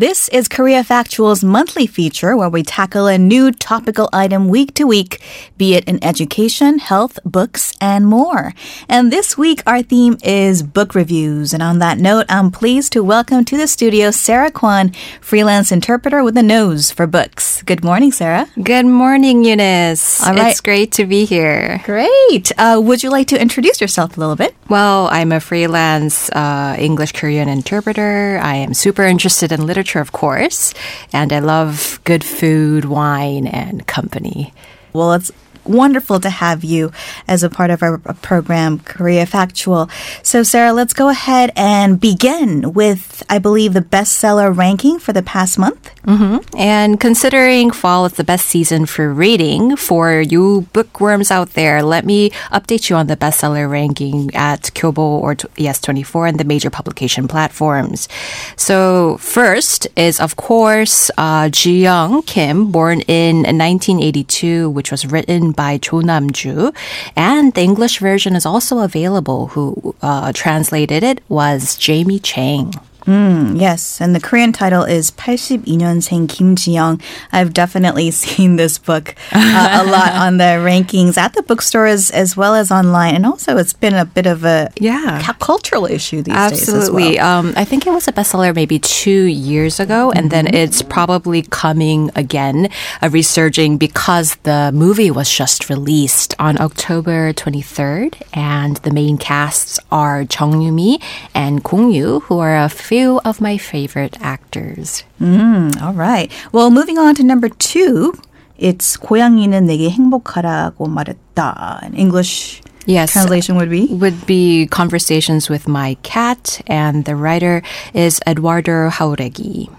This is Korea Factual's monthly feature where we tackle a new topical item week to week, be it in education, health, books, and more. And this week, our theme is book reviews. And on that note, I'm pleased to welcome to the studio Sarah Kwan, freelance interpreter with a nose for books. Good morning, Sarah. Good morning, Eunice. All right. It's great to be here. Great. Uh, would you like to introduce yourself a little bit? Well, I'm a freelance uh, English Korean interpreter. I am super interested in literature, of course, and I love good food, wine, and company. Well, it's wonderful to have you as a part of our program, Korea Factual. So, Sarah, let's go ahead and begin with, I believe, the bestseller ranking for the past month. Mm-hmm. And considering fall is the best season for reading, for you bookworms out there, let me update you on the bestseller ranking at Kyobo or Yes24 and the major publication platforms. So, first is, of course, uh, Ji Young Kim, born in 1982, which was written by Cho Nam-ju. And the English version is also available. Who uh, translated it was Jamie Chang. Mm, yes, and the Korean title is 82년생 Kim Ji-young. I've definitely seen this book uh, a lot on the rankings at the bookstores as well as online, and also it's been a bit of a Yeah. cu- cultural issue these Absolutely. days as well. Um, I think it was a bestseller maybe two years ago, and then it's probably coming again, uh, resurging because the movie was just released on October 23rd, and the main casts are Chung Yoo-mi and Kong Yu, who are a few of my favorite actors. Mm, all right. Well, moving on to number two, it's 고양이는 내게 행복하라고 말했다. In English Yes. translation would be. would be conversations with my cat, and the writer is Eduardo Jauregui.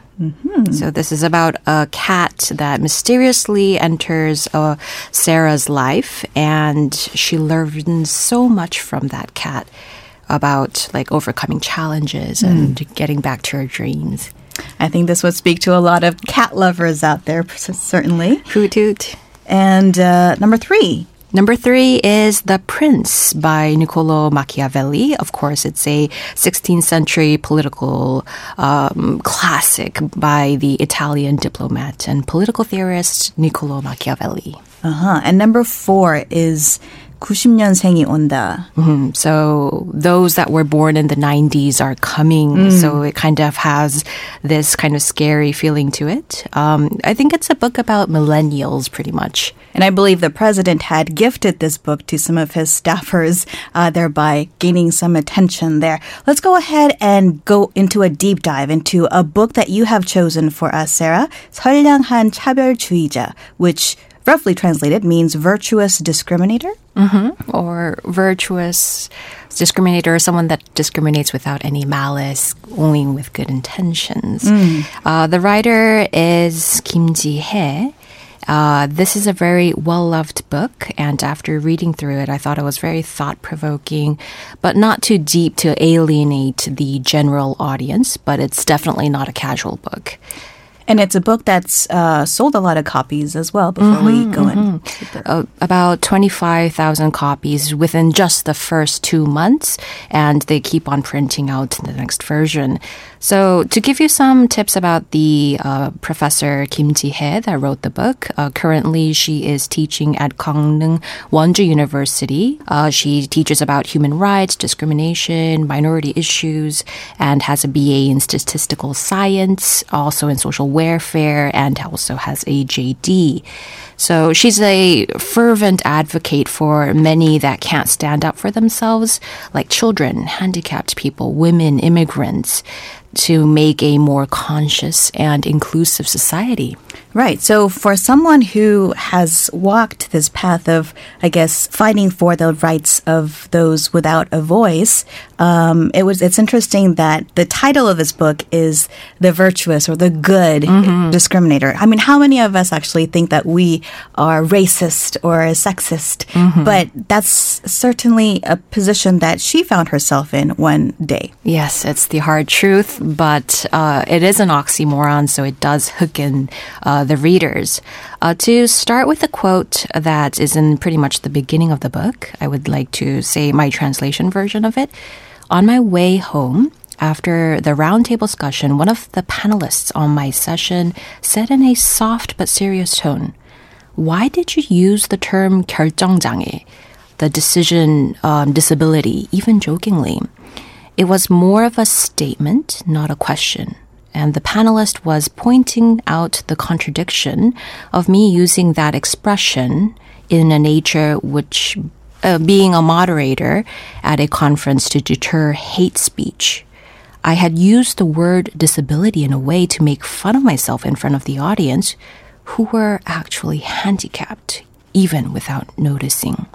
So this is about a cat that mysteriously enters uh, Sarah's life, and she learns so much from that cat about like overcoming challenges and getting back to her dreams. I think this would speak to a lot of cat lovers out there, certainly. Hoot hoot. And uh, number three, Number three is The Prince by Niccolo Machiavelli. Of course, it's a 16th century political um, classic by the Italian diplomat and political theorist Niccolo Machiavelli. uh-huh. and number four is 90년생이 온다. Mhm. So those that were born in the 90s are coming. So it kind of has this kind of scary feeling to it. Um, I think it's a book about millennials, pretty much. And I believe the president had gifted this book to some of his staffers, uh, thereby gaining some attention there. Let's go ahead and go into a deep dive into a book that you have chosen for us, Sarah. 선량한 차별주의자, which roughly translated means virtuous discriminator. or virtuous discriminator, someone that discriminates without any malice, only with good intentions. Uh, the writer is Kim Ji Hee. Uh, this is a very well loved book, and after reading through it, I thought it was very thought provoking, but not too deep to alienate the general audience. But it's definitely not a casual book. And it's a book that's uh, sold a lot of copies as well before we go in. uh, about 25,000 copies within just the first two months, and they keep on printing out the next version. So, to give you some tips about the uh, professor Kim Ji Hee that wrote the book, uh, currently she is teaching at Gangneung Wonju University. Uh, she teaches about human rights, discrimination, minority issues, and has a BA in statistical science, also in social welfare, and also has a JD. So she's a fervent advocate for many that can't stand up for themselves, like children, handicapped people, women, immigrants, to make a more conscious and inclusive society. Right. So for someone who has walked this path of, I guess, fighting for the rights of those without a voice, um, it was. It's interesting that the title of this book is "The Virtuous" or "The Good Discriminator." I mean, how many of us actually think that we are racist or sexist? But that's certainly a position that she found herself in one day. Yes, it's the hard truth, but uh, it is an oxymoron, so it does hook in uh, the readers. Uh, to start with a quote that is in pretty much the beginning of the book, I would like to say my translation version of it. On my way home, after the roundtable discussion, one of the panelists on my session said in a soft but serious tone, Why did you use the term 결정장애, the decision um, disability, even jokingly? It was more of a statement, not a question. And the panelist was pointing out the contradiction of me using that expression in a nature which uh, being a moderator at a conference to deter hate speech. I had used the word disability in a way to make fun of myself in front of the audience who were actually handicapped, even without noticing.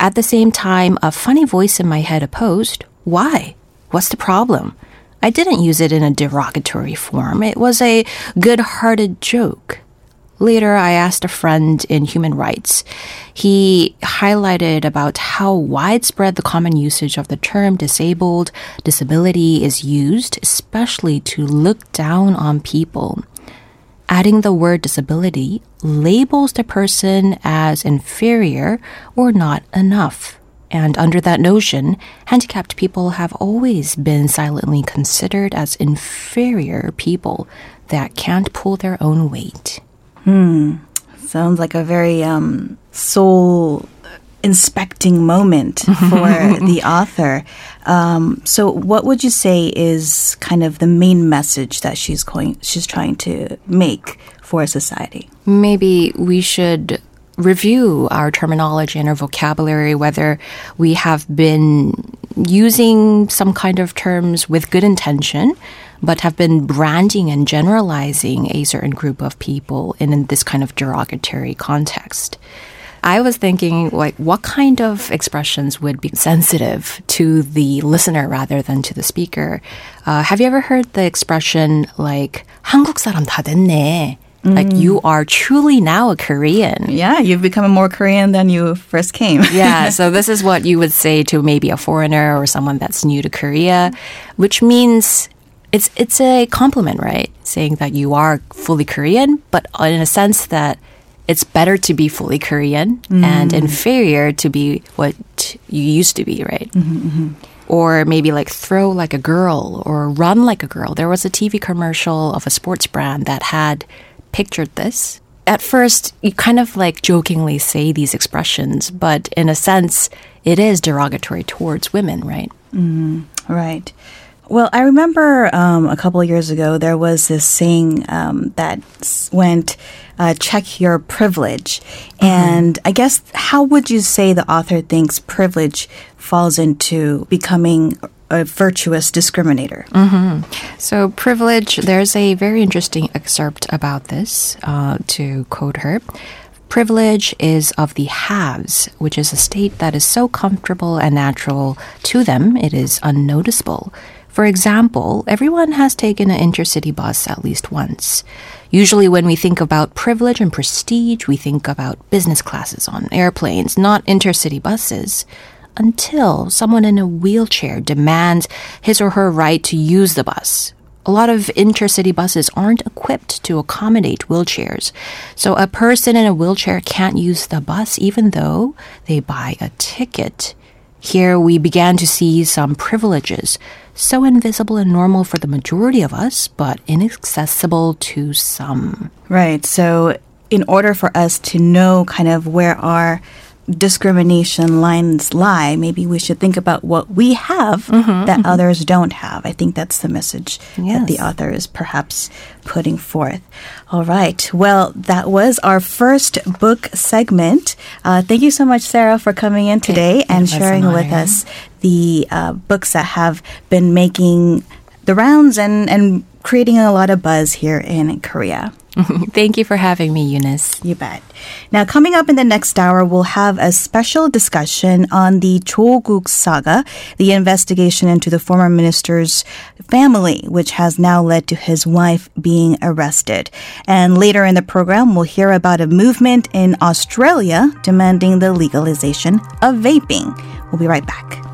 At the same time, a funny voice in my head opposed, Why? What's the problem? I didn't use it in a derogatory form. It was a good hearted joke. Later, I asked a friend in human rights. He highlighted about how widespread the common usage of the term disabled, disability is used, especially to look down on people. Adding the word disability labels the person as inferior or not enough. And under that notion, handicapped people have always been silently considered as inferior people that can't pull their own weight. Hmm. Sounds like a very um, soul inspecting moment for the author. Um, so, what would you say is kind of the main message that she's going, she's trying to make for a society? Maybe we should review our terminology and our vocabulary, whether we have been using some kind of terms with good intention but have been branding and generalizing a certain group of people in, in this kind of derogatory context. I was thinking, like, what kind of expressions would be sensitive to the listener rather than to the speaker? Uh, have you ever heard the expression, like, 한국 사람 다 됐네? Like, you are truly now a Korean. Yeah, you've become more Korean than you first came. yeah, so this is what you would say to maybe a foreigner or someone that's new to Korea, which means it's it's a compliment, right? Saying that you are fully Korean, but in a sense that it's better to be fully Korean mm. and inferior to be what you used to be, right? Mm-hmm, mm-hmm. Or maybe like throw like a girl or run like a girl. There was a TV commercial of a sports brand that had pictured this. At first, you kind of like jokingly say these expressions, but in a sense, it is derogatory towards women, right? Mm, right. Well, I remember um, a couple of years ago there was this saying um, that went, uh, "Check your privilege," mm-hmm. and I guess how would you say the author thinks privilege falls into becoming a virtuous discriminator? Mm-hmm. So, privilege. There's a very interesting excerpt about this. Uh, to quote her. Privilege is of the haves, which is a state that is so comfortable and natural to them, it is unnoticeable. For example, everyone has taken an intercity bus at least once. Usually, when we think about privilege and prestige, we think about business classes on airplanes, not intercity buses. Until someone in a wheelchair demands his or her right to use the bus. A lot of intercity buses aren't equipped to accommodate wheelchairs. So a person in a wheelchair can't use the bus even though they buy a ticket. Here we began to see some privileges so invisible and normal for the majority of us, but inaccessible to some. Right. So, in order for us to know kind of where our discrimination lines lie, maybe we should think about what we have mm-hmm, that mm-hmm. others don't have. I think that's the message yes. that the author is perhaps putting forth. All right. Well, that was our first book segment. Uh, thank you so much, Sarah, for coming in today it, and sharing with us the uh, books that have been making the rounds and, and creating a lot of buzz here in Korea. Thank you for having me, Eunice. You bet. Now, coming up in the next hour, we'll have a special discussion on the Cho-guk saga, the investigation into the former minister's family, which has now led to his wife being arrested. And later in the program, we'll hear about a movement in Australia demanding the legalization of vaping. We'll be right back.